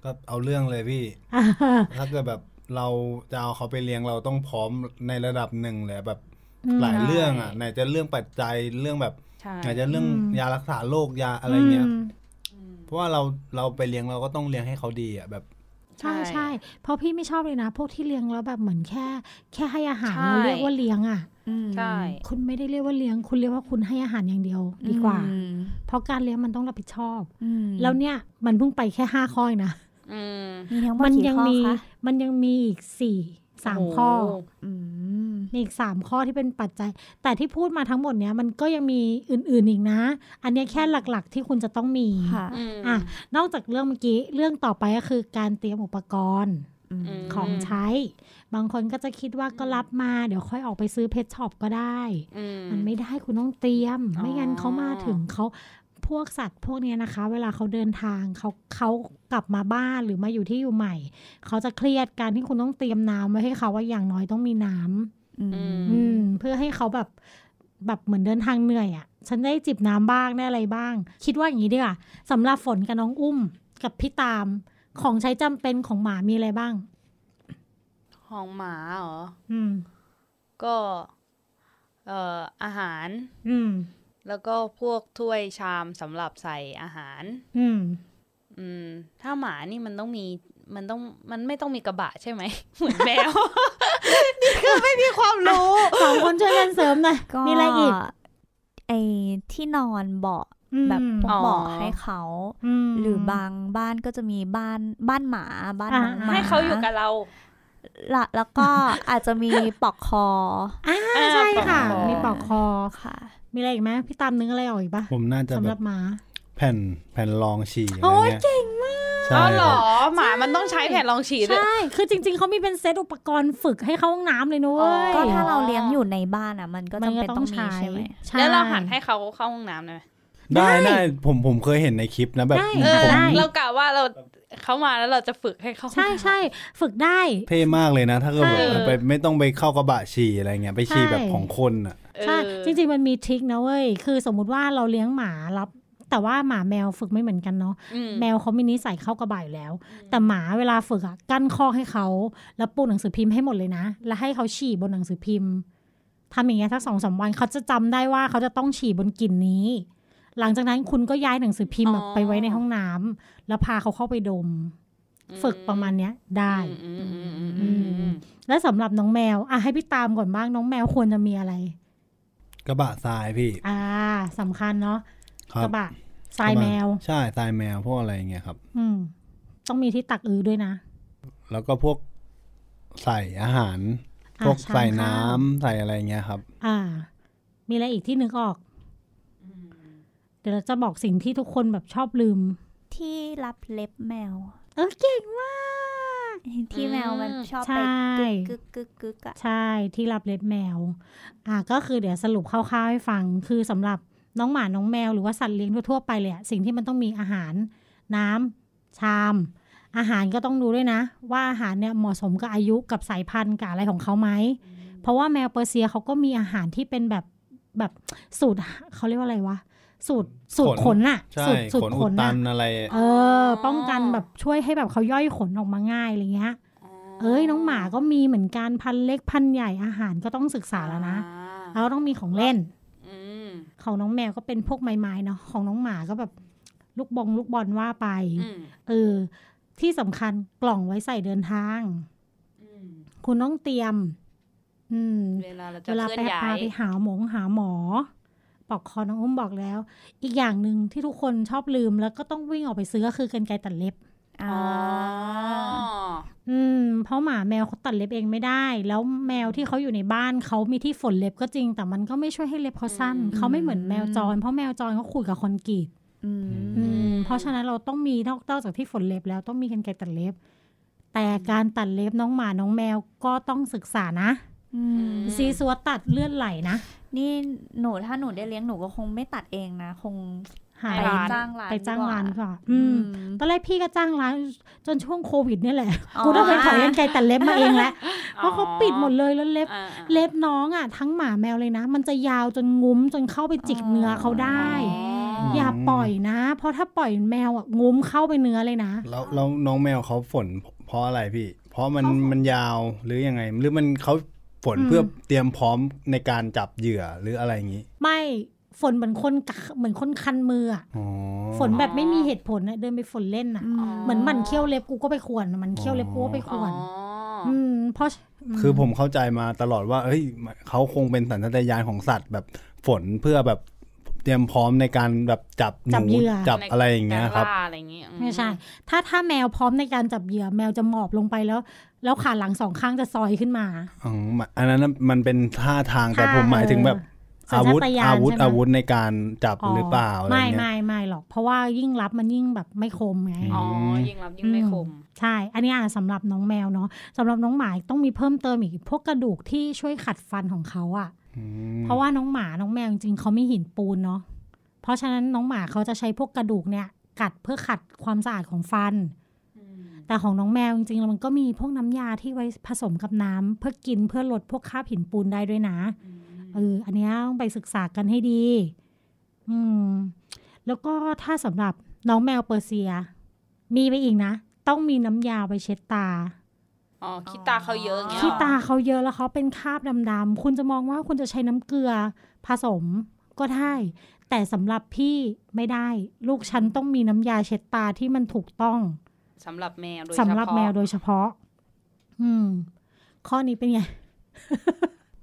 ก็เอาเรื่องเลยพี่อ่าถ้าเกิดแบบ เราจะเอาเขาไปเลี้ยงเราต้องพร้อมในระดับหนึ่งเลยแบบหลายเรื่องอะไหนจะเรื่องปัจจัยเรื่องแบบใช่ไหนจะเรื่องอืมยารักษาโรคยาอะไรเงี้ยมเพราะว่าเราเราไปเลี้ยงเราก็ต้องเลี้ยงให้เขาดีอะแบบใช่ใช่เพราะพี่ไม่ชอบเลยนะ พวกที่เลี้ยงแล้วแบบเหมือนแค่ แค่ให้อาหารใช่เราเรียกว่าเลี้ยงอะอืมใช่คุณไม่ได้เรียกว่าเลี้ยง คุณเรียกว่าคุณให้อาหารอย่างเดียวดีกว่าอืมเพราะการเลี้ยงมันต้องรับผิดชอบอืมแล้วเนี่ยมันเพิ่งไปแค่ห้าข้อเองนะอื มมีทั้งหมดมันกี่ยังข้อมีคะมันยังมีอีกสี่สามโอ้โหข้ออืมมีอีกสามข้อที่เป็นปัจจัย แต่ที่พูดมาทั้งหมดเนี้ยมันก็ยังมีอื่นๆอีกนะ อันเนี้ยแค่หลักๆที่คุณจะต้องมีค่ะอืมอะนอกจากเรื่องเมื่อกี้เรื่องต่อไปก็คือการเตรียมอุปกรณ์อืมมของใช้ บางคนก็จะคิดว่าก็รับมา เดี๋ยวค่อยออกไปซื้อเพชช็อปก็ได้อืมันไม่ได้คุณต้องเตรียมอ๋อไม่งั้นเขามาถึงเขา พวกสัตว์พวกเนี้ยนะคะ เวลาเขาเดินทางเขาเขากลับมาบ้านหรือมาอยู่ที่อยู่ใหม่ เขาจะเครียดการที่คุณต้องเตรียมน้ำไว้ให้เขาว่าอย่างน้อยต้องมีน้ำอืมอืมเพื่อให้เขาแบบแบบเหมือนเดินทางเหนื่อยอะ่ะ ฉันได้จิบน้ำบ้างได้อะไรบ้าง คิดว่าอย่างนี้ดีกว่าสำหรับฝนกับน้องอุ้มกับพี่ตามของใช้จำเป็นของหมามีอะไรบ้าง ของหมาเหรอ อืม ก็ เอ่ออาหาร อืม แล้วก็พวกถ้วยชามสำหรับใส่อาหาร อืม อืม ถ้าหมานี่มันต้องมี มันต้อง มันไม่ต้องมีกระบะใช่ไหม เหมือนแมว นี่คือไม่มีความรู้สองคนช่วยกันเสริมหน่อยก็มีอะไรอีก ไอที่นอนเบาะอืมแบบพวกอ๋อเบาะให้เขามหรือบางบ้านก็จะมีบ้านบ้านหมาบ้านน้องอ่าหมาให้เขาอยู่กับเราละแล้วก็อาจจะมีปลอกคออ่าใช่ค่ะปลอกคอมีปลอกคอค่ะ มีอะไรอีกไหมพี่ตามนึกอะไรออกอีกปะผมน่าจะสำแบหรับบหมา แผ่นแผ่นรองฉี่อะไรโอ้ยเงี้ยเก่งมากใช่อ๋อเหรคอรับหมามันต้องใช้แผ่นรองฉี่ด้วย ใช่ คือจริง ๆเขามีเป็นเซตอุปกรณ์ฝึกให้เข้าห้องน้ำเลยนะเว้ยอ๋อก็ถ้าเราเลี้ยงอยู่ในบ้านอะ มันก็มันจำก็เป็นต้ต้อองงมีใช้ใช่ไหมใช่แล้วเราหันให้เขาเข้าห้องน้ำได้ไหม ได้ได้ได้ผมผมเคยเห็นในคลิปนะแบบได้เออผมได้เรากะว่าเราเขามาแล้วเราจะฝึกให้เขาใช่ใช่ฝึกได้ เท่มากเลยนะ ถ้าเกิดใช่แบบไปไม่ต้องไปเข้ากระบะฉี่อะไรเงี้ยไปฉี่แบบของคนอะเออใช่จริงๆมันมีทริคนะเว้ยคือสมมุติว่าเราเลี้ยงหมารับแต่ว่าหมาแมวฝึกไม่เหมือนกันเนาะอืมแมวเขามีนิสัยเข้ากระบะอยู่แล้ว แต่หมาเวลาฝึกอะกั้นคอกให้เขาแล้วปูหนังสือพิมพ์ให้หมดเลยนะ แล้วให้เขาฉี่บนหนังสือพิมพ์ทำอย่างเงี้ยสักสองสามวันเขาจะจำได้ว่าเขาจะต้องฉี่บนกลิ่นนี้ หลังจากนั้นคุณก็ย้ายหนังสือพิมพ์แบบไปไว้ในห้องน้ำแล้วพาเขาเข้าไปดม ฝึกประมาณเนี้ยได้อืมอืมอืมอืมอืมและสำหรับน้องแมวอะให้พี่ตามก่อนบ้างน้องแมวควรจะมีอะไร กระบะทรายพี่ อ่าสำคัญเนาะครักบระบะทรายแมว ใช่ทรายแมวพวกอะไรเงี้ยครับ อืมต้องมีที่ตักอือด้วยนะ แล้วก็พวกใส่อาหารอะพวกใส่ชามข้าวน้ำใส่อะไรเงี้ยครับ อ่า มีอะไรอีกที่นึกออก เดี๋ยวเราจะบอกสิ่งที่ทุกคนแบบชอบลืม ที่รับเล็บแมว เออเก่งมากที่แมวมันชอบใช่ไปกึกกึกกึกกึกอะใช่ที่รับเล็บแมว อ่าก็คือเดี๋ยวสรุปคร่าวๆให้ฟัง คือสำหรับน้องหมาน้องแมวหรือว่าสัตว์เลี้ยงทั่วๆไปเลยอะสิ่งที่มันต้องมีอาหารน้ำชาม อาหารก็ต้องดูด้วยนะ ว่าอาหารเนี่ยเหมาะสมกับอายุกับสายพันธุ์กับอะไรของเขาไหมเพราะว่าแมวเปอร์เซียเขาก็มีอาหารที่เป็นแบบแบบสูตรเขาเรียกว่าอะไรวะ สูตรสูตรขนอะใช่สูตรสูขตนรอุขดนตัอะนอะไร เออ ป้องกันแบบช่วยให้แบบเขาย่อยขนออกมาง่ายอะไรเงี้ย เอ้ยน้องหมาก็มีเหมือนกันพันเล็กพันใหญ่อาหารก็ต้องศึกษาแล้วนะแล้วต้องมีของเล่นอืมของน้องแมวก็เป็นพวกไม้ๆเนาะของน้องหมาก็แบบลูกบองลูกบอลว่าไปอืมเออที่สำคัญกล่องไว้ใส่เดินทางอืมคุณต้องเตรียม อืม เวลาเราจะเวลาเคไปลื่อนย้าพายไปหาหมงหาหมอ ปอกคอน้องอุ้มบอกแล้ว อีกอย่างหนึ่งที่ทุกคนชอบลืมแล้วก็ต้องวิ่งออกไปซื้อก็คือกันไกรตัดเล็บอ๋ออ๋ออืม เพราะหมาแมวเขาตัดเล็บเองไม่ได้ แล้วแมวที่เขาอยู่ในบ้านเขามีที่ฝนเล็บก็จริง แต่มันก็ไม่ช่วยให้เล็บเขาสั้นอืมเขาไม่เหมือนแมวจร เพราะแมวจรเขาขูดกับคอนกรีตอืมอืมเพราะฉะนั้นเราต้องมีนอกนอกจากที่ฝนเล็บแล้วต้องมีกันไกรตัดเล็บ แต่การตัดเล็บน้องหมาน้องแมวก็ต้องศึกษานะอืม ซีซัวตัดเลือดไหลนะ นี่หนูถ้าหนูได้เลี้ยงหนูก็คงไม่ตัดเองนะ คงหาไปร้านจ้างร้านไปจ้างร้านดีกว่าก่อนอืมอืม ตอนแรกพี่ก็จ้างร้านจนช่วงโควิดเนี่ยแหละอ๋อกูต้องไปถอยกันไกรตัดเล็บมาเองแหละเพราะเขาปิดหมดเลยแล้วเล็บอ่าเล็บน้องอะ ทั้งหมาแมวเลยนะ มันจะยาวจนงุ้มจนเข้าไปจิกเนื้อเขาได้อ๋ออย่าปล่อยนะ เพราะถ้าปล่อยแมวอะงุ้มเข้าไปเนื้อเลยนะ แล้วแล้วน้องแมวเขาฝนเพราะอะไรพี่ เพราะมันเขาฝนมันยาวหรือยังไง หรือมันเขา ฝนอืมเพื่อเตรียมพร้อมในการจับเหยื่อหรืออะไรอย่างนี้ ไม่ฝนเหมือนคนกะเหมือนคนคันมืออะอ๋อฝนแบบไม่มีเหตุผลนะเดินไปฝนเล่นอะ เหมือนมันเคี้ยวเล็บกูก็ไปข่วนมันเคี้ยวเล็บกูก็ไปข่วนอ๋ออืมเพราะมคือผมเข้าใจมาตลอดว่า เอ้ยเขาคงเป็นสัญชาตญาณของสัตว์แบบฝนเพื่อแบบ เตรียมพร้อมในการแบบจับหจับนูเหยื่อจับอะไรอย่างเงี้ยครับกล่าอะไรอย่างเงี้ยไม่ใช่ ถ้าถ้าแมวพร้อมในการจับเหยื่อแมวจะหมอบลงไปแล้ว แล้วขาหลังสองข้างจะซอยขึ้นมาอ๋ออันนั้นนะมันเป็นท่าทางแต่ท่าผมหมายถึงแบบเอออาวุธสัญชาตญาณอาวุธใช่ไหมอาวุธในการจับหรือเปล่าอะไรไม่เงี้ยไม่ไม่หรอก เพราะว่ายิ่งรับมันยิ่งแบบไม่คมไงอ๋อยิ่งรับยิ่งไม่คม ใช่ อันนี้อะสำหรับน้องแมวเนาะสำหรับน้องหมาต้องมีเพิ่มเติมอีกพวกกระดูกที่ช่วยขัดฟันของเขาอะอืม เพราะว่าน้องหมาน้องแมวจริงๆเขาไม่หินปูนเนาะเพราะฉะนั้นน้องหมาเขาจะใช้พวกกระดูกเนี่ย กัดเพื่อขัดความสะอาดของฟัน แต่ของน้องแมวจริงๆแล้วมันก็มีพวกน้ำยาที่ไว้ผสมกับน้ำเพื่อกินเพื่อลดพวกคราบหินปูนได้ด้วยนะเอออันเนี้ยต้องไปศึกษากันให้ดี อืม แล้วก็ถ้าสำหรับน้องแมวเปอร์เซีย มีไปอีกนะ ต้องมีน้ำยาไว้เช็ดตา อ๋อขี้ตาเขาเยอะอย่างเงี้ยขี้เหรอตาเขาเยอะแล้วเขาเป็นคราบดำๆคุณจะมองว่าคุณจะใช้น้ำเกลือผสมก็ได้ แต่สำหรับพี่ไม่ได้ ลูกฉันต้องมีน้ำยาเช็ดตาที่มันถูกต้องสำหรับแมวโดยสำหรับเฉพาะแมวโดยเฉพาะ อืม ข้อนี้เป็นไง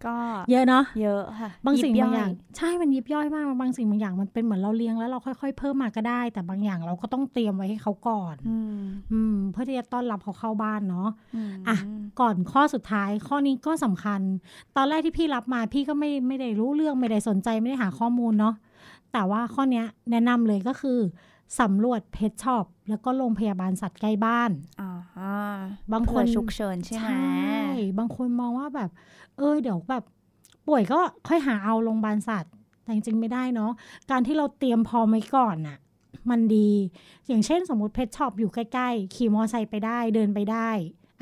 ก็เยอะเนาะเยอะค่ะ บางสิ่งยิบางย่อย่าง ใช่มันยิบย่อยมากบางสิ่งบางอย่างมันเป็นเหมือนเราเลี้ยงแล้วเราค่อยๆ เพิ่มมาก็ได้ แต่บางอย่างเราก็ต้องเตรียมไว้ให้เขาก่อนอืมอืมเพื่อที่จะต้อนรับเขาเข้าบ้านเนาะมอะก่อนข้อสุดท้ายข้อนี้ก็สำคัญ ตอนแรกที่พี่รับมาพี่ก็ไม่ไม่ได้รู้เรื่องไม่ได้สนใจไม่ได้หาข้อมูลเนาะแต่ว่าข้อเนี้ยแนะนำเลยก็คือ สำรวจเพชช็อปแล้วก็โรงพยาบาลสัตว์ใกล้บ้านอ่าบางคนเผื่อฉุกเฉินใช่ไหมบางคนมองว่าแบบ เออเดี๋ยวแบบ ป่วยก็ค่อยหาเอาโรงพยาบาลสัตว์ แต่จริงๆไม่ได้เนาะการที่เราเตรียมพร้อมไว้ก่อนน่ะ มันดี อย่างเช่นสมมติ pet shop อยู่ใกล้ๆ ขี่มอไซค์ไปได้เดินไปได้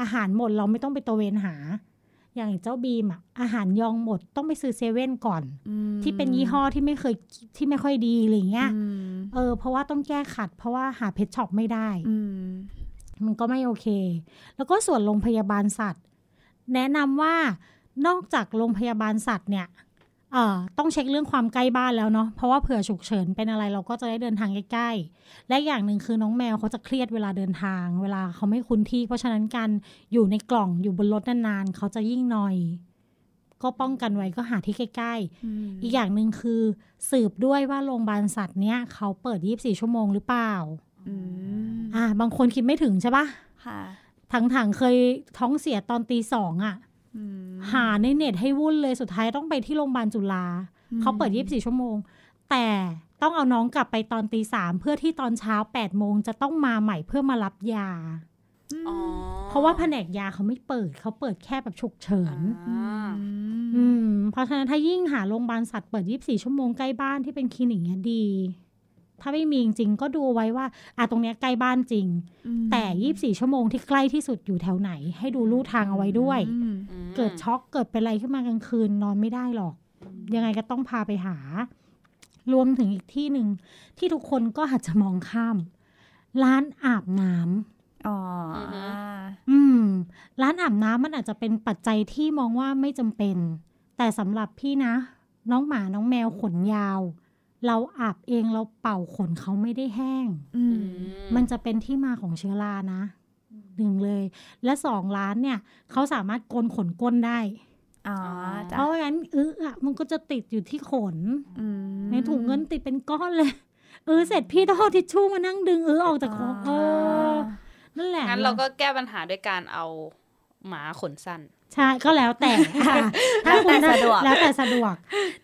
อาหารหมดเราไม่ต้องไปตระเวนหา อย่างเจ้าบีมอะอาหารยองหมดต้องไปซื้อเซเว่นก่อนอืมที่เป็นยี่ห้อที่ไม่เคยที่ไม่ค่อยดีอะไรเงี้ยอืมเออเพราะว่าต้องแก้ขัด เพราะว่าหา pet shop ไม่ได้อืมมันก็ไม่โอเค แล้วก็ส่วนโรงพยาบาลสัตว์ แนะนำว่านอกจากโรงพยาบาลสัตว์เนี่ยเอ่อ ต้องเช็คเรื่องความใกล้บ้านแล้วเนาะเพราะว่าเผื่อฉุกเฉินเป็นอะไรเราก็จะได้เดินทางใกล้ๆ และอย่างหนึ่งคือน้องแมวเขาจะเครียดเวลาเดินทาง เวลาเขาไม่คุ้นที่ เพราะฉะนั้นการอยู่ในกล่องอยู่บนรถนานๆเขาจะยิ่งหนอย ก็ป้องกันไว้ก็หาที่ใกล้อืมๆอีกอย่างหนึ่งคือ สืบด้วยว่าโรงพยาบาลสัตว์เนี้ยเขาเปิด 24 ชั่วโมงหรือเปล่าอืมอ่า บางคนคิดไม่ถึงใช่ปะค่ะถังๆเคยท้องเสียตอนตีสองอะ่ะอืม หาในเน็ตให้วุ่นเลยสุดท้ายต้องไปที่โรงพยาบาลจุฬาอืมเขาเปิด 24 ชั่วโมง แต่ต้องเอาน้องกลับไปตอนตีสามเพื่อที่ตอนเช้า8โมงจะต้องมาใหม่เพื่อมารับยาอ๋อเพราะว่าแผนกยาเขาไม่เปิดเขาเปิดแค่แบบฉุกเฉินอ่าออืมเพราะฉะนั้นถ้ายิ่งหาโรงพยาบาลสัตว์เปิด 24 ชั่วโมงใกล้บ้านที่เป็นคลินิกเนี้ยดี ถ้าไม่มีจริงๆก็ดูไว้ว่าอะตรงเนี้ยใกล้บ้านจริง แต่24ชั่วโมงที่ใกล้ที่สุดอยู่แถวไหน ให้ดูลู่ทางเอาไว้ด้วยอืมอืมเกิดช็อกเกิดเป็นอะไรขึ้นมากลางคืนนอนไม่ได้หรอก ยังไงก็ต้องพาไปหา รวมถึงอีกที่หนึ่งที่ทุกคนก็อาจจะมองข้าม ร้านอาบน้ำอ๋อออฮึอืม ร้านอาบน้ำมันอาจจะเป็นปัจจัยที่มองว่าไม่จำเป็น แต่สำหรับพี่นะ น้องหมาน้องแมวขนยาว เราอาบเองเราเป่าขนเขาไม่ได้แห้งอือืมมมันจะเป็นที่มาของเชื้อรานะหนึ่งเลย และสองร้านเนี่ยเขาสามารถโกนขนก้นได้อ๋อเพจ้ะราะงั้นเอออะมันก็จะติดอยู่ที่ขนอืมในถุงเงินติดเป็นก้อนเลยเออเสร็จพี่ต้องเอาทิชชู่มานั่งดึงเออออกจากคอเออนั่นแหละงั้นเราก็แก้ปัญหาด้วยการเอาหมาขนสั้น ใช่ก็แล้วแต่ค่ะถ้าคุณแล้วแต่สะดวกแล้วแต่สะดวก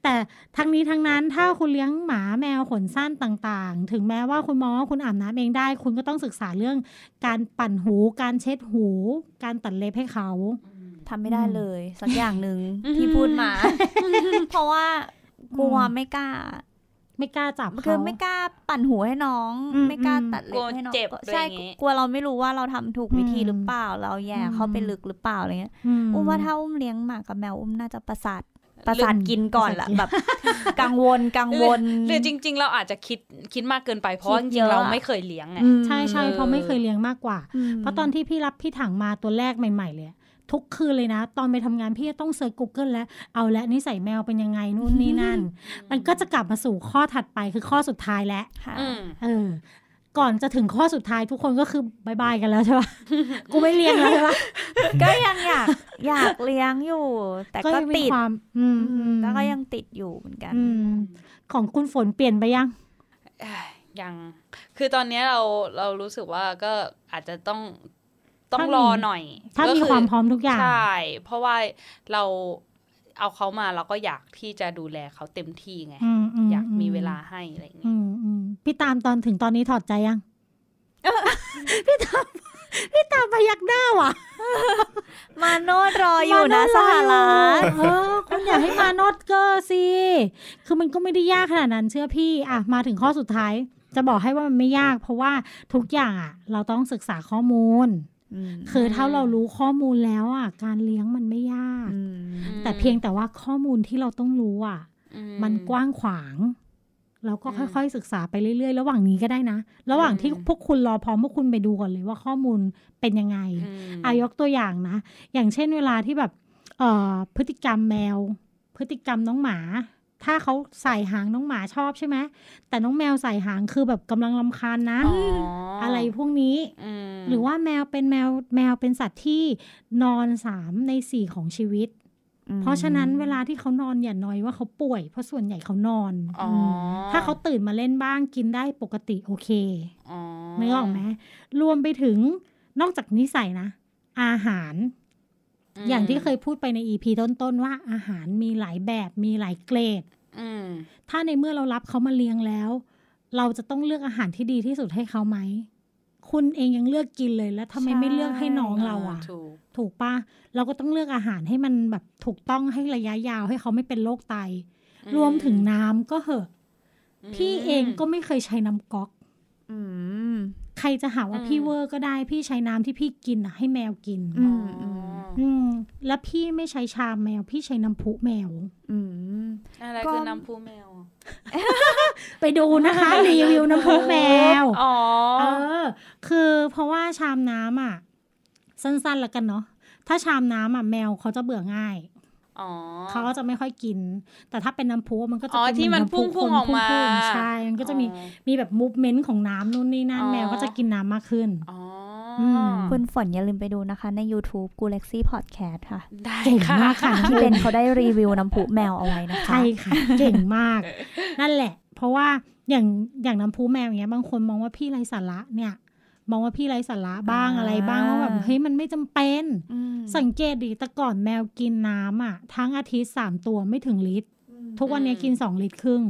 แต่ทั้งนี้ทั้งนั้นถ้าคุณเลี้ยงหมาแมวขนสั้นต่างๆ ถึงแม้ว่าคุณมองว่าคุณอาบน้ำเองได้ คุณก็ต้องศึกษาเรื่องการปั่นหู การเช็ดหู การตัดเล็บให้เขาทำไม่ได้เลย สักอย่างหนึ่งอืมที่พูดมา เพราะว่ากลัวไม่กล้า ไม่กล้าจับคืเขาอไม่กล้าปั่นหูให้น้องอืมไม่กล้าอืมตัดเล็บให้น้องกลัวเจ็บใช่อะไรอย่างงี้กลัวเราไม่รู้ว่าเราทำถูกวิธีอืมหรือเปล่า เราแย่อืมเข้าไปลึกหรือเปล่าอะไรเงี้ยอุ้มว่าถ้าอุ้มเลี้ยงหมากับแมวอุ้มน่าจะประสาทประสาทลืมกินก่อนประสาทละกินแบบกังวลกังวลหรือจริง ๆ เราอาจจะคิดคิดมากเกินไปเพราะว่าจริงๆคิดริเยงอะเราไม่เคยเลี้ยงไงอืมใช่ใช่เพราะไม่เคยเลี้ยงมากกว่าอืมเพราะตอนที่พี่รับพี่ถังมาตัวแรกใหม่ ๆ เลยอะ ทุกคืนเลยนะ ตอนไปทำงานพี่จะต้อง search Google แล้ว เอาและนิสัยแมวเป็นยังไงนู่นนี่นั่น มันก็จะกลับมาสู่ข้อถัดไปคือข้อสุดท้ายแล้วค่ะอืมเออก่อนจะถึงข้อสุดท้ายทุกคนก็คือ bye bye กันแล้วใช่ปะกูไม่เลี้ยงแล้วใช่ปะก็ยังอยากอยากเลี้ยงอยู่ แต่ก็ยังมีติดความอืมอือืมมแล้วก็ยังติดอยู่เหมือนกันอืมของคุณฝนเปลี่ยนไปยังเอ้ยยัง คือตอนเนี้ยเราเรารู้สึกว่าก็อาจจะต้อง ต้องถ้ามีรอหน่อย ถ้าก็มีคือความพร้อมทุกอย่าง ใช่ เพราะว่าเราเอาเขามาเราก็อยากที่จะดูแลเขาเต็มที่ไงอืมมอยากมีเวลาให้อะไรอย่างเงี้อืยมอืมพี่ตามตอนถึงตอนนี้ถอดใจยัง พี่ตามพี่ตามพยักหน้าว่ะ มาโนดรออยู่นะมาสโดหรัฐเออคุณอยากให้มาโนดก็สิ คือมันก็ไม่ได้ยากขนาดนั้นเชื่อพี่อะมาถึงข้อสุดท้าย จะบอกให้ว่ามันไม่ยาก เพราะว่าทุกอย่างอะ เราต้องศึกษาข้อมูลม คือถ้าเรารู้ข้อมูลแล้วอะ การเลี้ยงมันไม่ยากอืมแต่เพียงแต่ว่าข้อมูลที่เราต้องรู้อะอืมันกว้างขวางเราก็อืมค่อยๆศึกษาไปเรื่อยๆ ระหว่างนี้ก็ได้นะ ระหว่างที่อืมพวกคุณรอพร้อมพวกคุณไปดูก่อนเลยว่าข้อมูลเป็นยังไงอืมอายกตัวอย่างนะ อย่างเช่นเวลาที่แบบเอ่อพฤติกรรมแมว พฤติกรรมน้องหมา ถ้าเขาใส่หางน้องหมาชอบใช่ไหมแต่น้องแมวใส่หางคือแบบกำลังลำคาญนะอ๋อออะไรพวกนี้ม หรือว่าแมวเป็นแมวแมวเป็นสัตว์ที่นอนสามในสี่ของชีวิต เพราะฉะนั้นเวลาที่เขานอนอย่าน้อยว่าเขาป่วย เพราะส่วนใหญ่เขานอนอ๋อถ้าเขาตื่นมาเล่นบ้างกินได้ปกติโอเคอ๋อไม่ออกไหมรวมไปถึงนอกจากนิสัยนะ อาหารมอย่างที่เคยพูดไปในอีพีต้นๆว่าอาหารมีหลายแบบมีหลายเกรดอืมถ้าในเมื่อเรารับเขามาเลี้ยงแล้ว เราจะต้องเลือกอาหารที่ดีที่สุดให้เขาไหม คุณเองยังเลือกกินเลย แล้วทำไมไม่เลือกให้น้องเราอะ ถูกถูกปะเราก็ต้องเลือกอาหารให้มันแบบถูกต้องให้ระยะยาวให้เขาไม่เป็นโรคไต รวมถึงน้ำก็เหอะพี่เองก็ไม่เคยใช้น้ำก๊อก อืมใครจะหาว่าอืมพี่เวอร์ก็ได้พี่ใช้น้ำที่พี่กินอะ ให้แมวกินอือ๋อมอืมอืมแล้วพี่ไม่ใช้ชามแมว พี่ใช้น้ำพุแมว อืมอะไรก็คือน้ำพุแมว ไปดูนะคะ รีวิวน้ำพุแมวอ๋อเออ คือเพราะว่าชามน้ำอะ สั้นๆแล้วกันเนาะถ้าชามน้ำอะแมวเขาจะเบื่อง่ายอ๋อ เขาก็จะไม่ค่อยกิน แต่ถ้าเป็นน้ำพุมันก็จะอ๋อเป็นที่มันเหพุ่งำพุ่พุงออกมาพุ่งๆใช่มันก็จะมีอ๋อมีแบบมูฟเมนต์ของน้ำนู่นนี่นั่นอ๋อแมวก็จะกินน้ำมากขึ้นอ๋ออมคุณฝนอย่าลืมไปดูนะคะ ใน YouTube g a l a x y Podcast ค่ะ ได้เก่งค่ะมากค่ะที่เบนเขาได้รีวิวน้ำพุแมวเอาไว้นะคะ ใช่ค่ะ เก่งมาก นั่นแหละ เพราะว่าอย่างอย่างน้ำพุแมวอย่างเงี้ยบางคนมองว่าพี่ไร้สาระเนี่ย มองว่าพี่ไร้สาระบ้างอ่าอะไรบ้างว่าแบบเฮ้ยมันไม่จำเป็นอืมสังเกตดิแต่ก่อนแมวกินน้ำอะ ทั้งอาทิตย์สามตัวไม่ถึงลิตร ทุกวันนี้กินสองลิตรครึ่ง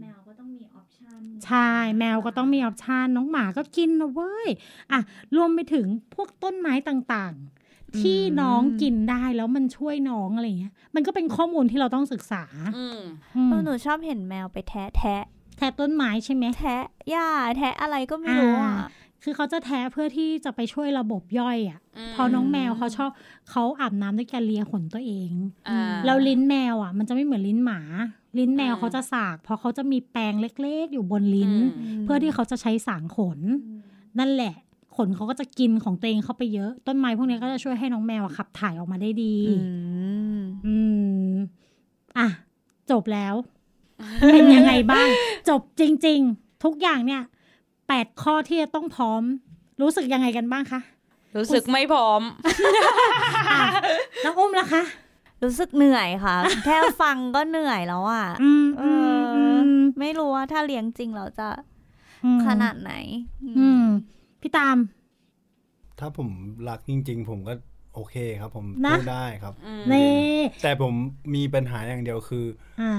แมวก็ต้องมีออปชั่นใช่แมวก็ต้องมีออปชันน้องหมาก็กินนะเว้ยอะรวมไปถึงพวกต้นไม้ต่างๆ ที่น้องกินได้แล้วมันช่วยน้องอะไรเงี้ย มันก็เป็นข้อมูลที่เราต้องศึกษาอืมอืมเออหนูชอบเห็นแมวไปแทะแทะแทะต้นไม้ใช่ไหมแทะหญ้าแทะอะไรก็ไม่รู้อะอ่า คือเขาจะแท้เพื่อที่จะไปช่วยระบบย่อยอะอืมพอน้องแมวเขาชอบเขาอาบน้ำด้วยการเลียขนตัวเองอ่าแล้วลิ้นแมวอะ มันจะไม่เหมือนลิ้นหมา ลิ้นแมวอืมเขาจะสาก เพราะเขาจะมีแปรงเล็ก ๆ อยู่บนลิ้นอืมเพื่อที่เขาจะใช้สางขน นั่นแหละขนเขาก็จะกินของตัวเองเข้าไปเยอะ ต้นไม้พวกนี้ก็จะช่วยให้น้องแมวอะขับถ่ายออกมาได้ดีอืมอืมอะจบแล้ว เป็นยังไงบ้าง จบจริง ๆ ทุกอย่างเนี่ย แปดข้อที่จะต้องพร้อม รู้สึกยังไงกันบ้างคะ รู้สึกไม่พร้อมอะน้องอุ้มล่ะคะ รู้สึกเหนื่อยค่ะ แค่ฟังก็เหนื่อยแล้วอะอืมเออืมออืมไม่รู้ว่าถ้าเลี้ยงจริงเราจะอืมขนาดไหน อืม พี่ตาม ถ้าผมรักจริง ๆ ผมก็โอเคครับ ผมนะพูดได้ครับอืมนี่แต่ผมมีปัญหาอย่างเดียวคืออ่า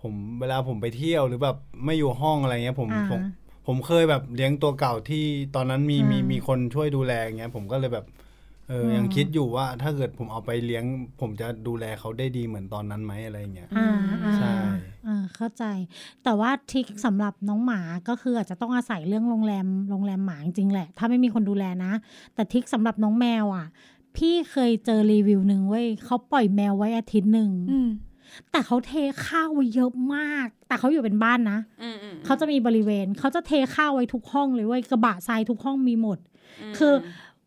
ผมเวลาผมไปเที่ยวหรือแบบไม่อยู่ห้องอะไรเงี้ย ผมอ่าผม ผมเคยแบบเลี้ยงตัวเก่าที่ตอนนั้นมีอืมมีมีคนช่วยดูแลอย่างเงี้ยผมก็เลยแบบเอออมยังคิดอยู่ว่าถ้าเกิดผมเอาไปเลี้ยง ผมจะดูแลเขาได้ดีเหมือนตอนนั้นไหมอะไรเงี้ยอ่าอ่าใช่อ่าเข้าใจ แต่ว่าทริคสำหรับน้องหมาก็คืออาจจะต้องอาศัยเรื่องโรงแรมโรงแรมหมาจริงๆแหละ ถ้าไม่มีคนดูแลนะ แต่ทริคสำหรับน้องแมวอะ พี่เคยเจอรีวิวหนึ่งเว้ยเขาปล่อยแมวไว้อาทิตย์หนึ่งอืม แต่เขาเทข้าวไว้เยอะมาก แต่เขาอยู่เป็นบ้านนะอืมอืมเขาจะมีบริเวณ เขาจะเทข้าวไว้ทุกห้องเลยเว้ยกระบะทรายทุกห้องมีหมดมคือ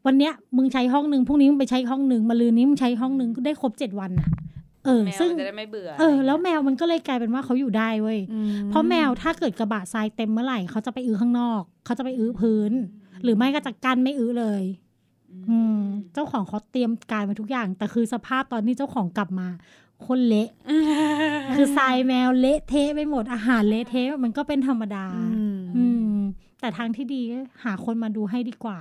วันเนี้ยมึงใช้ห้องหนึ่งพรุ่งนี้มึงไปใช้ห้องหนึ่งมาลืนนี้มึงใช้ห้องหนึ่งก็ได้ครบเจ็ดวันน่ะเออแมวซึ่งจะได้ไม่เบื่อ เออ แล้วแมวมันก็เลยกลายเป็นว่าเขาอยู่ได้เว้ย เพราะแมวถ้าเกิดกระบะทรายเต็มเมื่อไหร่เขาจะไปอื้อข้างนอก เขาจะไปอื้อพื้น หรือไม่ก็จะกันไม่อื้อเลย อืม เจ้าของเขาเตรียมการมาทุกอย่าง แต่คือสภาพตอนที่เจ้าของกลับมา คนเละ คือทรายแมวเละเทะไปหมดอาหารเละเทะมันก็เป็นธรรมดา อืมอืมแต่ทางที่ดีก็หาคนมาดูให้ดีกว่า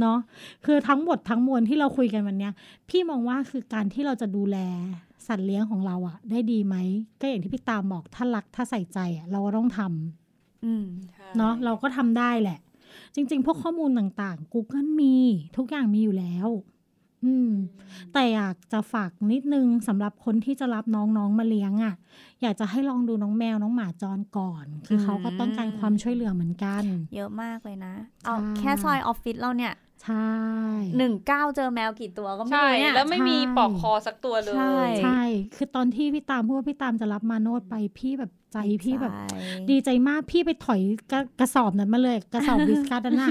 เนาะคือทั้งหมดทั้งมวลที่เราคุยกันวันเนี้ย พี่มองว่าคือการที่เราจะดูแลสัตว์เลี้ยงของเราอะได้ดีไหมก็อย่างที่พี่ตามบอกถ้ารักถ้าใส่ใจอะเราก็ต้องทำอืมเนาะเราก็ทำได้แหละ จริง ๆ พวกข้อมูลต่างๆ Google มีทุกอย่างมีอยู่แล้ว อืม แต่อยากจะฝากนิดนึงสำหรับคนที่จะรับน้องๆมาเลี้ยงอะ่ะ อยากจะให้ลองดูน้องแมวน้องหมาจรก่อน คือเขาก็ต้องการความช่วยเหลือเหมือนกัน เยอะมากเลยนะ เอาใช่ แค่ซอยออฟฟิศเราเนี่ย ใช่หนึ่งเก้าเจอแมวกี่ตัวก็ไม่ใช่รู้เนี่ยแล้วไม่มีใช่ปลอกคอสักตัวเลย ใช่ใช่ คือตอนที่พี่ตามพูดว่าพี่ตามจะรับมาโนดไปพี่แบบใจพี่แบบใช่ดีใจมากพี่ไปถอยกระกระสอบนั้นมาเลย กระสอบวิสกัสนั่นน่ะ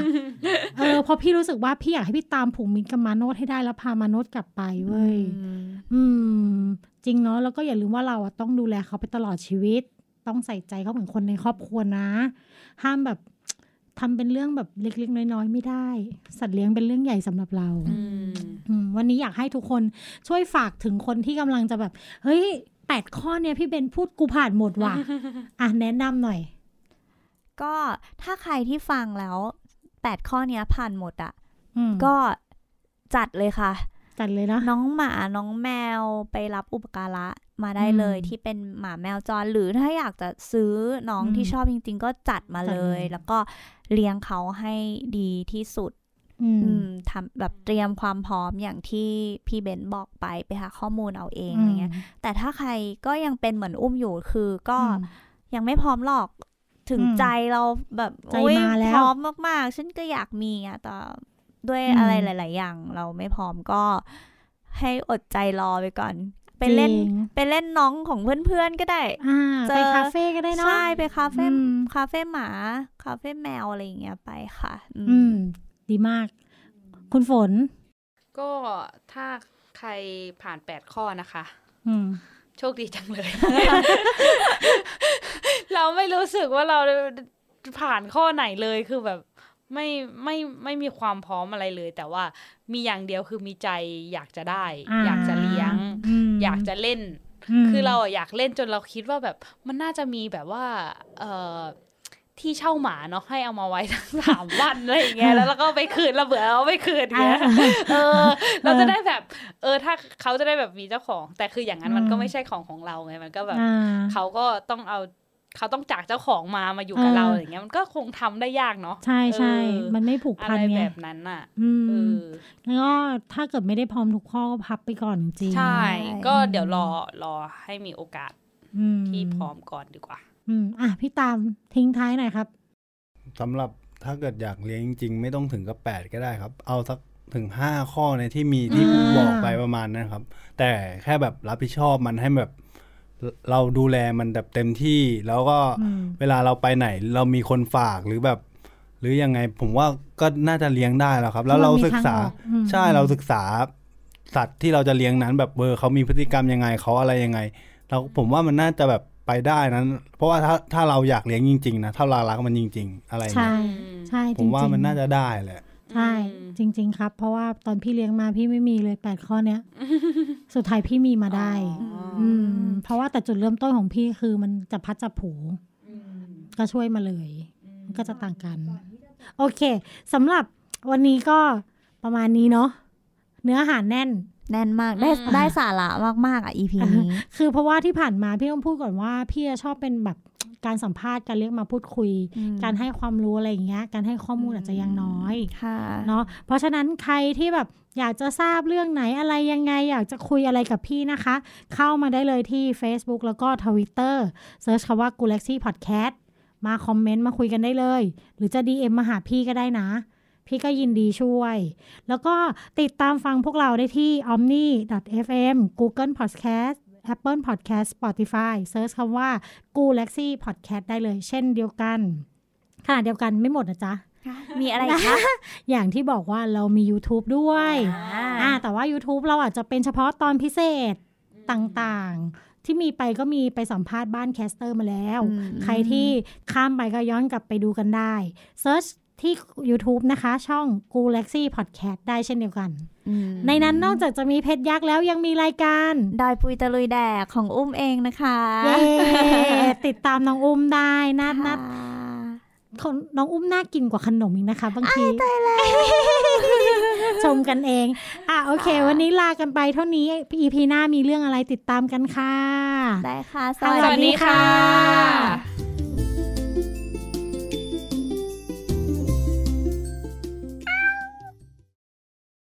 เออเพราะพี่รู้สึกว่าพี่อยากให้พี่ตามผูกมิตรกับมาโนดให้ได้แล้วพามาโนดกลับไปเว้ยอืมอืม จริงเนาะแล้วก็อย่าลืมว่าเราอะต้องดูแลเขาไปตลอดชีวิต ต้องใส่ใจเขาเหมือนคนในครอบครัวนะ ห้ามแบบ ทำเป็นเรื่องแบบเล็กๆ น้อยๆ ไม่ได้ สัตว์เลี้ยงเป็นเรื่องใหญ่สำหรับเราอืมอืมวันนี้อยากให้ทุกคนช่วยฝากถึงคนที่กำลังจะแบบ เฮ้ยแปดข้อเนี่ยพี่เบนพูดกูผ่านหมดว่ะอะแนะนำหน่อย ก็ถ้าใครที่ฟังแล้วแปดข้อเนี้ยผ่านหมดอะอืมก็จัดเลยค่ะ จัดเลยนะน้องหมาน้องแมวไปรับอุปการะ มาได้อืมเลยที่เป็นหมาแมวจรหรือถ้าอยากจะซื้อน้องอืมที่ชอบจริง ๆ ก็จัดมาจัดเลเลยยแล้วก็เลี้ยงเขาให้ดีที่สุดอืมอืมทำแบบเตรียมความพร้อมอย่างที่พี่เบนบอกไปไปหาข้อมูลเอาเองอะไรเงี้ย แต่ถ้าใครก็ยังเป็นเหมือนอุ้มอยู่คือก็อืมยังไม่พร้อมหรอกถึงอืมใจเราแบบใจโอ๊ยมาแล้วพร้อมมากๆ ฉันก็อยากมีอะแต่ด้วยอืมอะไรหลาย ๆ อย่าง เราไม่พร้อมก็ให้อดใจรอไปก่อน ไปเล่นจริงไปเล่นน้องของเพื่อนๆก็ได้อ่าเจไปอคาเฟ่ก็ได้เนาะใช่ไปคาเฟ่อืมคาเฟ่หมา คาเฟ่แมวอะไรอย่างเงี้ยไปค่ะอืมอืม ดีมาก คุณฝน ก็ถ้าใครผ่านแปดข้อนะคะ อืมโชคดีจังเลย เราไม่รู้สึกว่าเราผ่านข้อไหนเลยคือแบบไม่ไม่ไม่มีความพร้อมอะไรเลย แต่ว่ามีอย่างเดียวคือมีใจอยากจะได้อ่าอยากจะเลี้ยงม อยากจะเล่นมคือเราอะอยากเล่นจนเราคิดว่าแบบมันน่าจะมีแบบว่าเอ่อที่เช่าหมาเนาะให้เอามาไว้ทั้งสามวันอะไรอย่างเงี้ยแล้วเราก็ไปคืนเราเบื่อเราไปคืนอย่างเงี้ยเออ เราจะได้แบบ เออถ้าเขาจะได้แบบมีเจ้าของ แต่คืออย่างนั้นมันก็อืมไม่ใช่ของของเราไงมันก็แบบอ่าเขาก็ต้องเอา เขาต้องจากเจ้าของมามาอยู่กับเออเราอย่างเงี้ยมันก็คงทำได้ยากเนาะใช่ใช่เออมันไม่ผูกอะพันไรไงแบบนั้นน่ะอืมเออแล้วก็ถ้าเกิดไม่ได้พร้อมทุกข้อก็พับไปก่อนจริงๆใช่ ก็เดี๋ยวรอรอให้มีโอกาสอืมที่พร้อมก่อนดีกว่า อืมอะพี่ตามทิ้งท้ายหน่อยครับสำหรับถ้าเกิดอยากเลี้ยงจริง ๆ ไม่ต้องถึงกับแปดก็ได้ครับ เอาสักถึงห้าข้อในที่มีที่อ่าบอกไปประมาณนั้นครับ แต่แค่แบบรับผิดชอบมันให้แบบ เราดูแลมันแบบเต็มที่ แล้วก็อืมเวลาเราไปไหน เรามีคนฝากหรือแบบ หรือยังไงผมว่าก็น่าจะเลี้ยงได้แล้วครับ แล้วเราศึกษามันมีทางออกอืมใช่เราศึกษา สัตว์ที่เราจะเลี้ยงนั้นแบบเบอร์เขามีพฤติกรรมยังไงเขาอะไรยังไงเราผมว่ามันน่าจะแบบไปได้นั้น เพราะว่าถ้าถ้าเราอยากเลี้ยงจริง ๆ นะ ถ้าเรารักมันจริง ๆ อะไรอย่างใช่เงี้ยใช่ผจริมงๆว่ามันน่าจะได้แหละ ใช่ จริง ๆ ครับ เพราะว่าตอนพี่เลี้ยงมาพี่ไม่มีเลยแปดข้อเนี้ย สุดท้ายพี่มีมาได้ อืม เพราะว่าแต่จุดเริ่มต้นของพี่คือมันจะพัดจะผูก็ช่วยมาเลยมันก็จะต่างกัน โอเคสำหรับวันนี้ก็ประมาณนี้เนาะเนื้อหาแน่นแน่นมากได้อืมได้สาระมากๆอะ EP นี้ คือเพราะว่าที่ผ่านมาพี่ต้องพูดก่อนว่า พี่จะชอบเป็นแบบ การสัมภาษณ์การเรียกมาพูดคุยอืมการให้ความรู้อะไรอย่างเงี้ยการให้ข้อมูลอาจจะยังน้อยค่ะเนาะเพราะฉะนั้นใครที่แบบอยากจะทราบเรื่องไหนอะไรยังไง อยากจะคุยอะไรกับพี่นะคะ เข้ามาได้เลยที่ Facebook แล้วก็ Twitter search คำว่า g u l a x y Podcast มา comment มาคุยกันได้เลย หรือจะ DM มาหาพี่ก็ได้นะ พี่ก็ยินดีช่วย แล้วก็ติดตามฟังพวกเราได้ที่ omni.fm Google Podcast Apple Podcast Spotify search คำว่า g u l a x y Podcast ได้เลย เช่นเดียวกันขณะเดียวกันไม่หมดนะจ๊ะมีอะไรอีกคะ อย่างที่บอกว่าเรามี YouTube ด้วยอ่าแต่ว่า YouTube เราอาจจะเป็นเฉพาะตอนพิเศษต่างๆ ที่มีไปก็มีไปสัมภาษณ์บ้าน caster มาแล้วอืมใครที่ข้ามไปก็ย้อนกลับไปดูกันได้ search ที่ YouTube นะคะ ช่อง g u l a x y Podcast ได้เช่นเดียวกันอืมในนั้นนอกจากจะมีเพชรยักษ์แล้วยังมีรายการดอยปุยตะลุยแดกของอุ้มเองนะคะเย้ติดตามน้องอุ้มได้นัดนัดค่ะคนน้องอุ้มน่ากินกว่าขนมอีกนะคะบางทีชมกันเอง อะโอเค วันนี้ลากันไปเท่านี้ EP หน้ามีเรื่องอะไรติดตามกันค่ะ ได้ค่ะ สวัสดีค่ะ